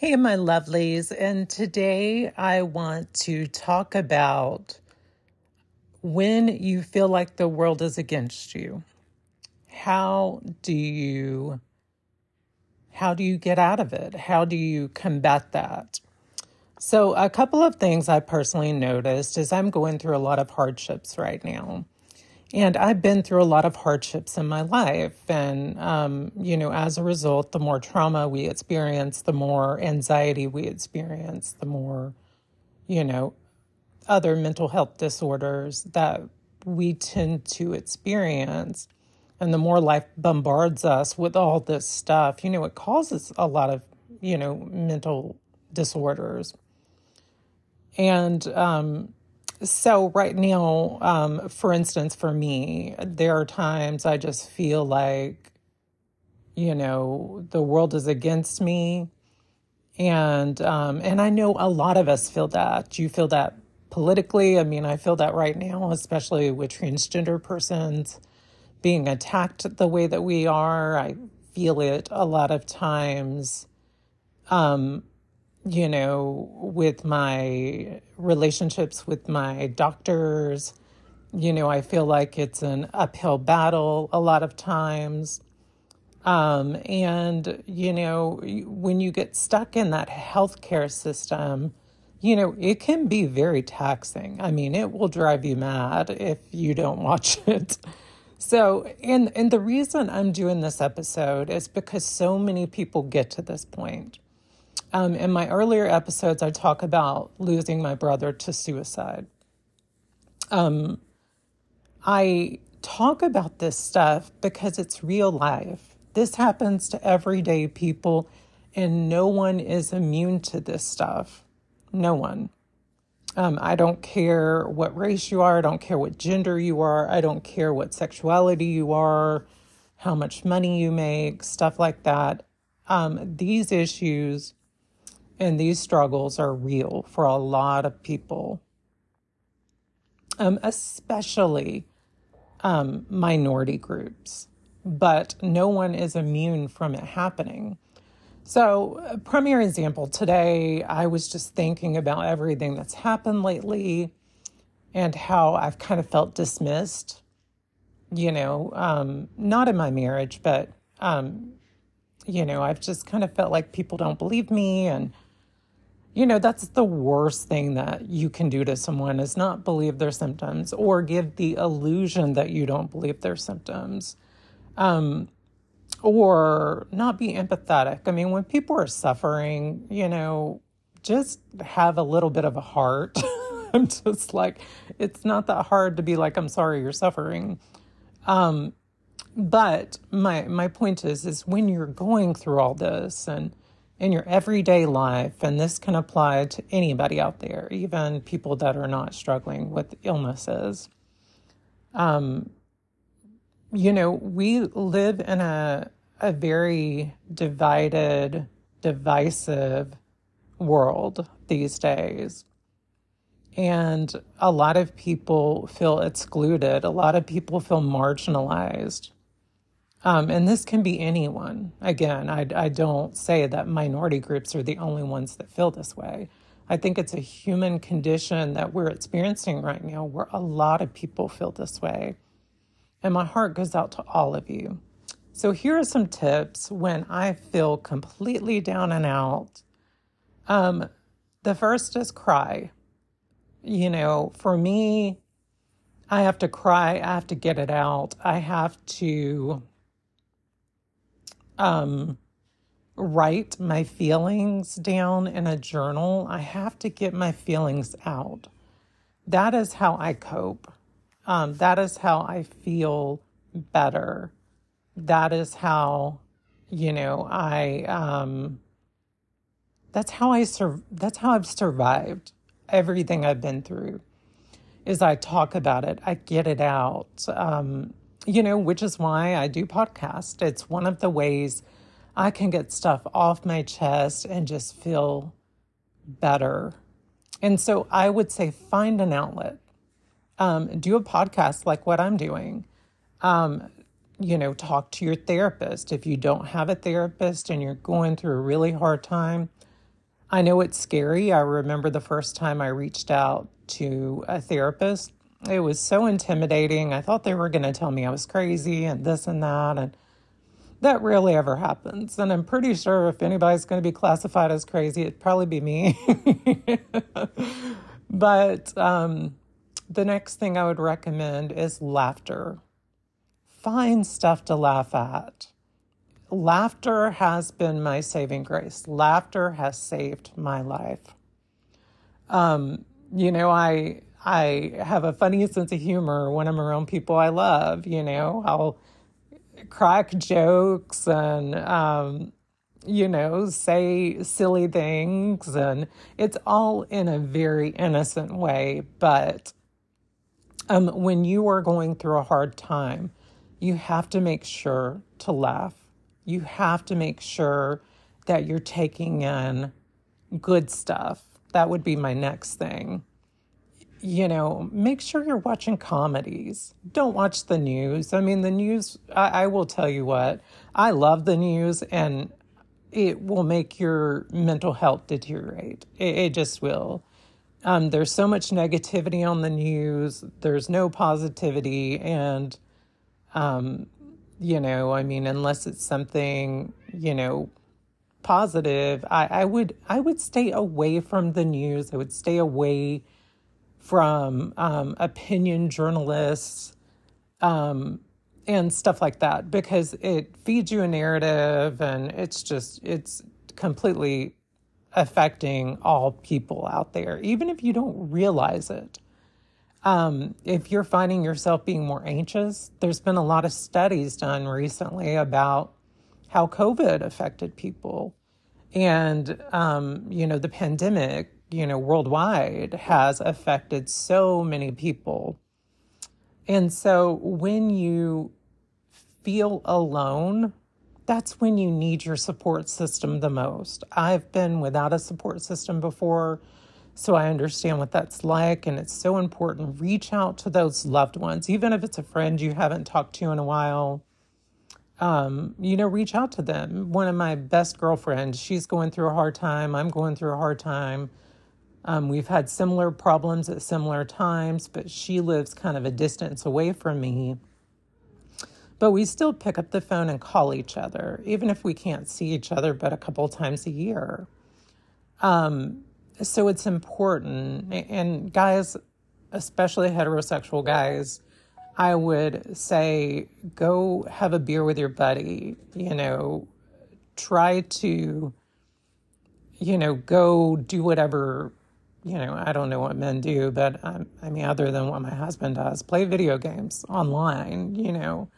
Hey, my lovelies, and today I want to talk about when you feel like the world is against you. How do you how do you get out of it? How do you combat that? So, a couple of things I personally noticed is I'm going through a lot of hardships right now. And I've been through a lot of hardships in my life. And, um, you know, as a result, the more trauma we experience, the more anxiety we experience, the more, you know, other mental health disorders that we tend to experience. And the more life bombards us with all this stuff, you know, it causes a lot of, you know, mental disorders. And, um, so, right now, um, for instance, for me, there are times I just feel like, you know, the world is against me. And um, and I know a lot of us feel that. You feel that politically. I mean, I feel that right now, especially with transgender persons being attacked the way that we are. I feel it a lot of times. Um, you know, with my relationships with my doctors. You know, I feel like it's an uphill battle a lot of times. Um, and, you know, when you get stuck in that healthcare system, you know, it can be very taxing. I mean, it will drive you mad if you don't watch it. So, and and the reason I'm doing this episode is because so many people get to this point. Um, in my earlier episodes, I talk about losing my brother to suicide. Um, I talk about this stuff because it's real life. This happens to everyday people, and no one is immune to this stuff. No one. Um, I don't care what race you are. I don't care what gender you are. I don't care what sexuality you are, how much money you make, stuff like that. Um, these issues and these struggles are real for a lot of people, um, especially um, minority groups. But no one is immune from it happening. So, a premier example today, I was just thinking about everything that's happened lately and how I've kind of felt dismissed, you know, um, not in my marriage, but, um, you know, I've just kind of felt like people don't believe me and you know, that's the worst thing that you can do to someone is not believe their symptoms or give the illusion that you don't believe their symptoms. Um, or not be empathetic. I mean, when people are suffering, you know, just have a little bit of a heart. I'm just like, it's not that hard to be like, I'm sorry you're suffering. Um, but my my point is, is when you're going through all this and in your everyday life, and this can apply to anybody out there, even people that are not struggling with illnesses. Um, you know, we live in a a very divided, divisive world these days. And a lot of people feel excluded. A lot of people feel marginalized. Um, and this can be anyone. Again, I, I don't say that minority groups are the only ones that feel this way. I think it's a human condition that we're experiencing right now where a lot of people feel this way. And my heart goes out to all of you. So, here are some tips when I feel completely down and out. Um, the first is cry. You know, for me, I have to cry, I have to get it out, I have to um, write my feelings down in a journal. I have to get my feelings out. That is how I cope. Um, that is how I feel better. That is how, you know, I, um, that's how I sur- that's how I've survived everything I've been through is I talk about it, I get it out. Um, you know, which is why I do podcast. It's one of the ways I can get stuff off my chest and just feel better. And so I would say find an outlet. Um, do a podcast like what I'm doing. Um, you know, talk to your therapist. If you don't have a therapist and you're going through a really hard time, I know it's scary. I remember the first time I reached out to a therapist. It was so intimidating. I thought they were going to tell me I was crazy and this and that. And that rarely ever happens. And I'm pretty sure if anybody's going to be classified as crazy, it'd probably be me. but um, the next thing I would recommend is laughter. Find stuff to laugh at. Laughter has been my saving grace. Laughter has saved my life. Um, you know, I I have a funny sense of humor when I'm around people I love. You know, I'll crack jokes and, um, you know, say silly things. And it's all in a very innocent way. But um, when you are going through a hard time, you have to make sure to laugh. You have to make sure that you're taking in good stuff. That would be my next thing you know, make sure you're watching comedies. Don't watch the news. I mean, the news, I, I, will tell you what, I love the news and it will make your mental health deteriorate. It, it just will. Um, there's so much negativity on the news, there's no positivity. And, um, you know, I mean, unless it's something, you know, positive, I, I would I would stay away from the news. I would stay away from um, opinion journalists um, and stuff like that because it feeds you a narrative and it's just it's completely affecting all people out there even if you don't realize it. Um, if you're finding yourself being more anxious there's been a lot of studies done recently about how covid affected people. And um, you know the pandemic you know, worldwide has affected so many people. And so when you feel alone, that's when you need your support system the most. I've been without a support system before, so I understand what that's like. And it's so important. Reach out to those loved ones, even if it's a friend you haven't talked to in a while. Um, you know, reach out to them. One of my best girlfriends, she's going through a hard time. I'm going through a hard time um, we've had similar problems at similar times, but she lives kind of a distance away from me. But we still pick up the phone and call each other, even if we can't see each other but a couple times a year. Um, so it's important. And guys, especially heterosexual guys, I would say go have a beer with your buddy, you know, try to, you know, go do whatever you know, I don't know what men do, but um, I mean, other than what my husband does, play video games online, you know.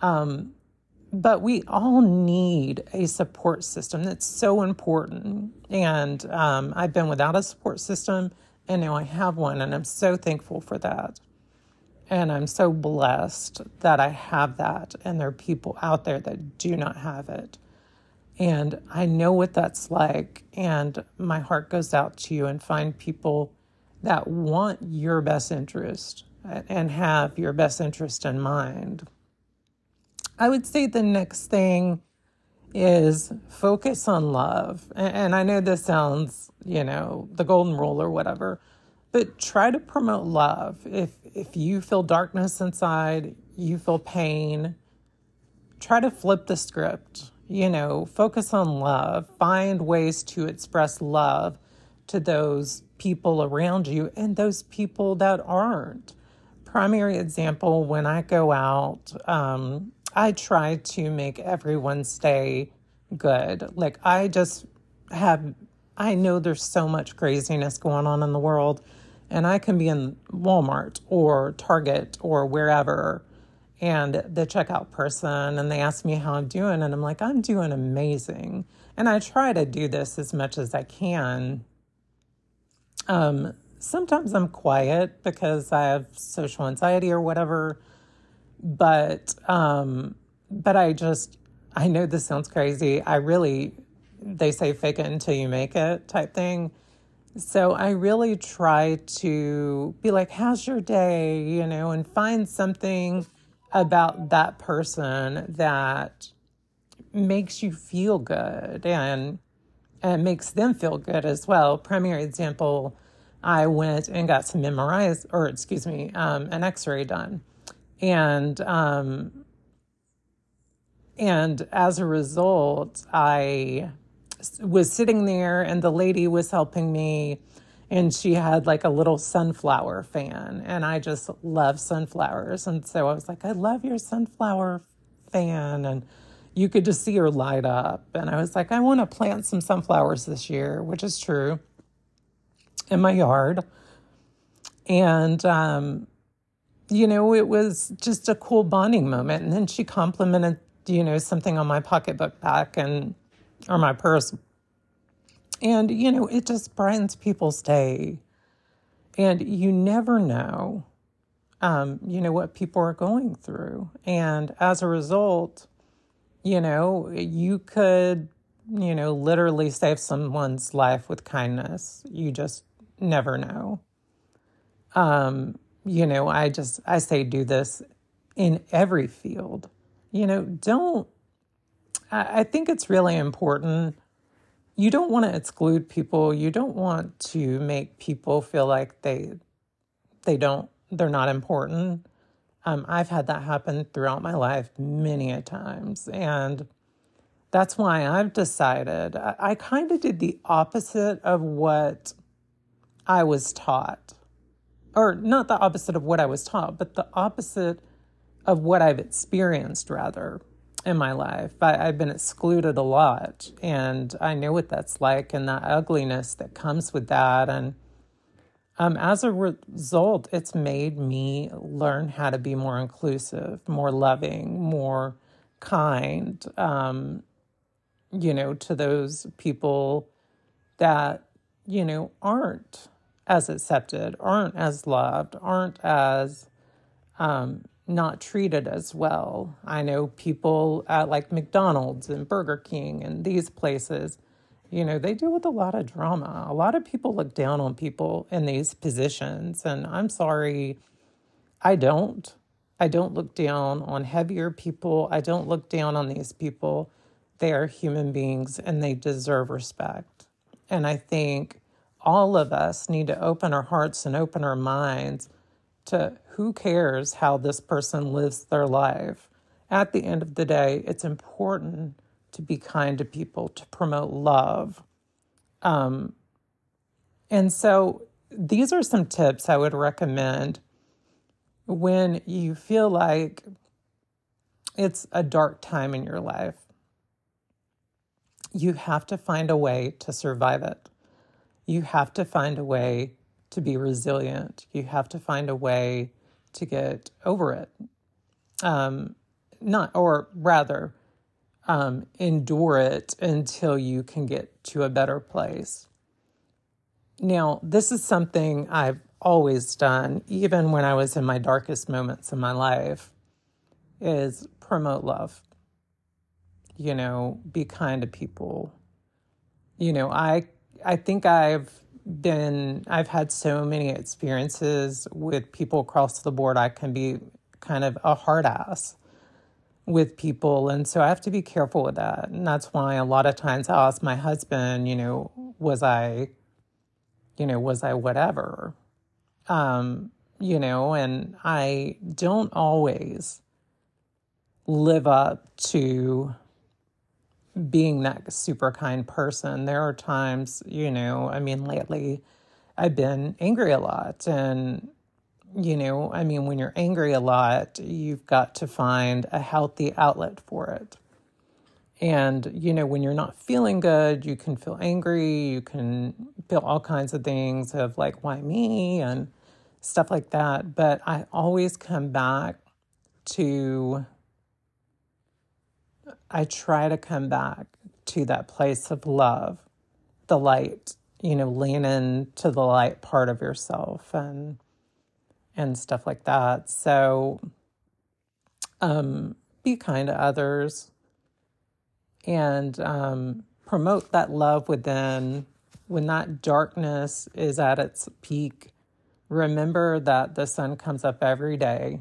Um, but we all need a support system that's so important. And um, I've been without a support system, and now I have one, and I'm so thankful for that. And I'm so blessed that I have that, and there are people out there that do not have it. And I know what that's like. And my heart goes out to you and find people that want your best interest and have your best interest in mind. I would say the next thing is focus on love. And I know this sounds, you know, the golden rule or whatever, but try to promote love. If if you feel darkness inside, you feel pain, try to flip the script you know, focus on love, find ways to express love to those people around you and those people that aren't. Primary example when I go out, um, I try to make everyone stay good. Like, I just have, I know there's so much craziness going on in the world, and I can be in Walmart or Target or wherever and the checkout person and they ask me how I'm doing and I'm like, I'm doing amazing. And I try to do this as much as I can. Um, sometimes I'm quiet because I have social anxiety or whatever, but um, but I just I know this sounds crazy. I really they say fake it until you make it type thing. So I really try to be like, how's your day? You know, and find something about that person that makes you feel good and and makes them feel good as well. Primary example, I went and got some MRIs, or excuse me, um, an X-ray done, and um, and as a result, I was sitting there, and the lady was helping me, and she had like a little sunflower fan, and I just love sunflowers, and so I was like, I love your sunflower fan, and you could just see her light up. And I was like, I want to plant some sunflowers this year, which is true, in my yard. And, um, you know, it was just a cool bonding moment. And then she complimented, you know, something on my pocketbook back and, or my purse. And, you know, it just brightens people's day. And you never know, um, you know, what people are going through. And as a result, you know, you could, you know, literally save someone's life with kindness. You just never know. Um, you know, I just, I say do this in every field. You know, don't, I, I think it's really important. You don't want to exclude people. You don't want to make people feel like they, they don't, they're not important. Um, I've had that happen throughout my life many a times. And that's why I've decided I, I kind of did the opposite of what I was taught. Or not the opposite of what I was taught, but the opposite of what I've experienced, rather, in my life. I, I've been excluded a lot, and I know what that's like and the ugliness that comes with that. And um, as a result, it's made me learn how to be more inclusive, more loving, more kind, um, you know, to those people that, you know, aren't as accepted, aren't as loved, aren't as um, not treated as well. I know people at like McDonald's and Burger King and these places you know, they deal with a lot of drama. A lot of people look down on people in these positions. And I'm sorry, I don't. I don't look down on heavier people. I don't look down on these people. They are human beings and they deserve respect. And I think all of us need to open our hearts and open our minds to who cares how this person lives their life. At the end of the day, it's important to be kind to people, to promote love. Um, and so these are some tips I would recommend when you feel like it's a dark time in your life. You have to find a way to survive it. You have to find a way to be resilient. You have to find a way to get over it. Um, not, or rather, um, endure it until you can get to a better place. Now, this is something I've always done, even when I was in my darkest moments in my life, is promote love. You know, be kind to people. You know, I I think I've been I've had so many experiences with people across the board I can be kind of a hard ass with people. And so I have to be careful with that. And that's why a lot of times I ask my husband, you know, was I, you know, was I whatever? Um, you know, and I don't always live up to being that super kind person. There are times, you know, I mean, lately I've been angry a lot and you know, I mean, when you're angry a lot, you've got to find a healthy outlet for it. And, you know, when you're not feeling good, you can feel angry, you can feel all kinds of things of like, why me? And stuff like that. But I always come back to, I try to come back to that place of love, the light, you know, lean into the light part of yourself and, and stuff like that. So um, be kind to others and um, promote that love within. When that darkness is at its peak, remember that the sun comes up every day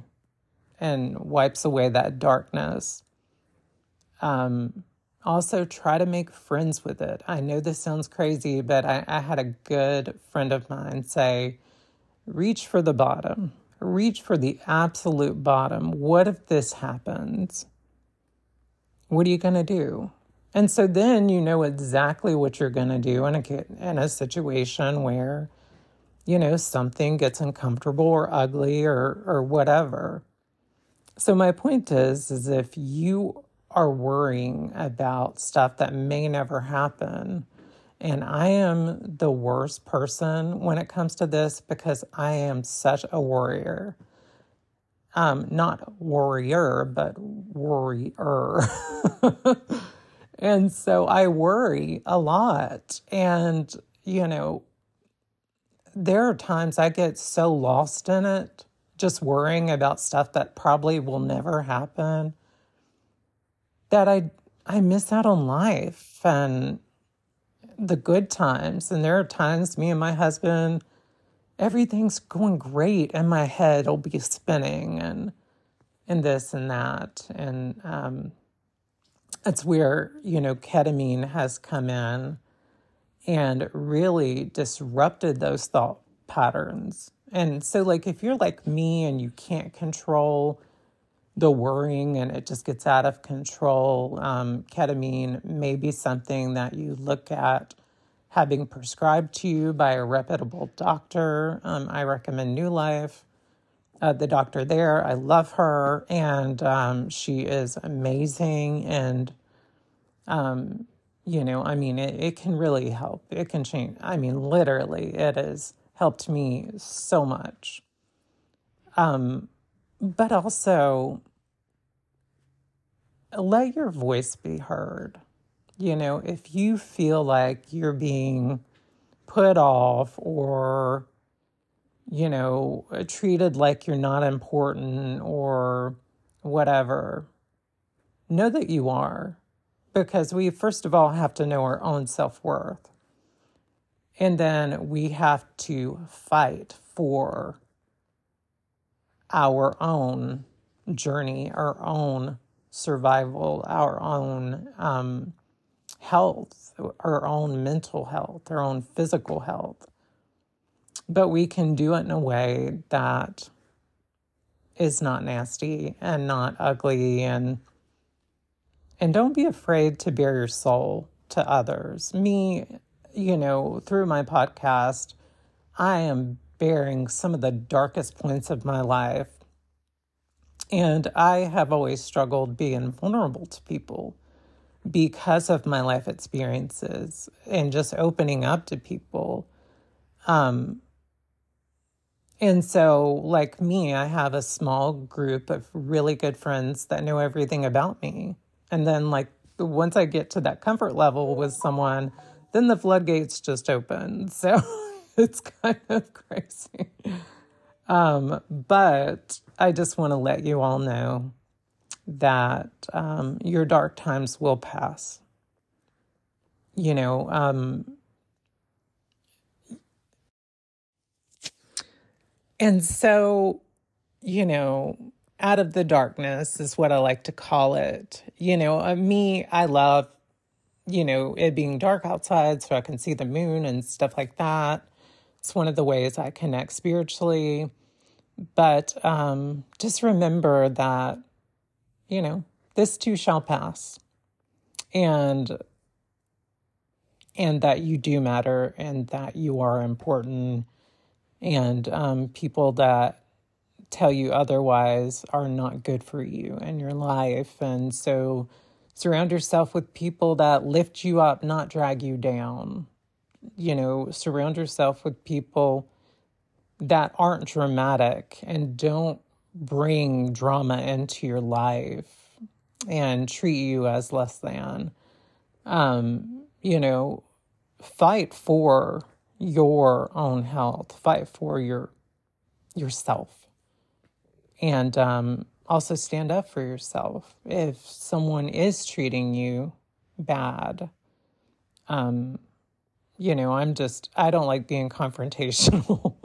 and wipes away that darkness. Um, also try to make friends with it. I know this sounds crazy, but I, I had a good friend of mine say, reach for the bottom, reach for the absolute bottom. What if this happens? What are you going to do? And so then you know exactly what you're going to do in a, in a situation where, you know, something gets uncomfortable or ugly or, or whatever. So my point is, is if you are worrying about stuff that may never happen, and I am the worst person when it comes to this because I am such a worrier. Um, not warrior, but worrier. And so I worry a lot. And, you know, there are times I get so lost in it, just worrying about stuff that probably will never happen, that I I miss out on life and the good times. And there are times me and my husband, everything's going great, and my head will be spinning and and this and that. And um, that's where, you know, ketamine has come in and really disrupted those thought patterns. And so, like, if you're like me and you can't control the worrying and it just gets out of control, um, ketamine may be something that you look at having prescribed to you by a reputable doctor. Um, I recommend New Life. Uh, the doctor there. I love her, and um, she is amazing. And, um, you know, I mean, it, it can really help. It can change. I mean, literally, it has helped me so much. Um, but also, let your voice be heard. You know, if you feel like you're being put off or you know, treated like you're not important or whatever, know that you are because we, first of all, have to know our own self worth. And then we have to fight for our own journey, our own survival, our own um, health, our own mental health, our own physical health but we can do it in a way that is not nasty and not ugly and and don't be afraid to bare your soul to others. Me, you know, through my podcast, I am bearing some of the darkest points of my life. And I have always struggled being vulnerable to people because of my life experiences and just opening up to people. Um, and so, like me, I have a small group of really good friends that know everything about me. And then, like, once I get to that comfort level with someone, then the floodgates just open. So it's kind of crazy. Um, but I just want to let you all know that um, your dark times will pass. You know, um, And so, you know, out of the darkness is what I like to call it. You know, uh, me, I love, you know, it being dark outside so I can see the moon and stuff like that. It's one of the ways I connect spiritually. But um, just remember that, you know, this too shall pass. And and that you do matter and that you are important and um, people that tell you otherwise are not good for you and your life. And so surround yourself with people that lift you up, not drag you down. You know, surround yourself with people that aren't dramatic and don't bring drama into your life and treat you as less than. Um, you know, fight for your own health, fight for your yourself, and um, also stand up for yourself. If someone is treating you bad, um, you know, I'm just I don't like being confrontational.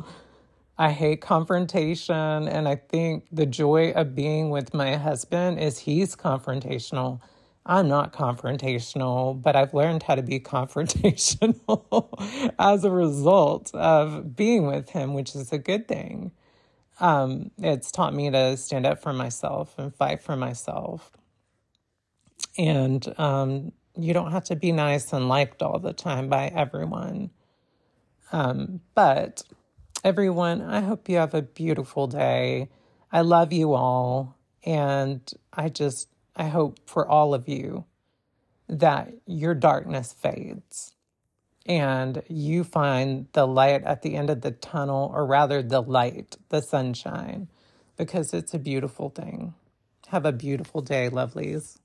I hate confrontation, and I think the joy of being with my husband is he's confrontational, I'm not confrontational, but I've learned how to be confrontational as a result of being with him, which is a good thing. Um, it's taught me to stand up for myself and fight for myself. And um, you don't have to be nice and liked all the time by everyone. Um, but everyone, I hope you have a beautiful day. I love you all. And I just, I hope for all of you that your darkness fades and you find the light at the end of the tunnel, or rather, the light, the sunshine, because it's a beautiful thing. Have a beautiful day, lovelies.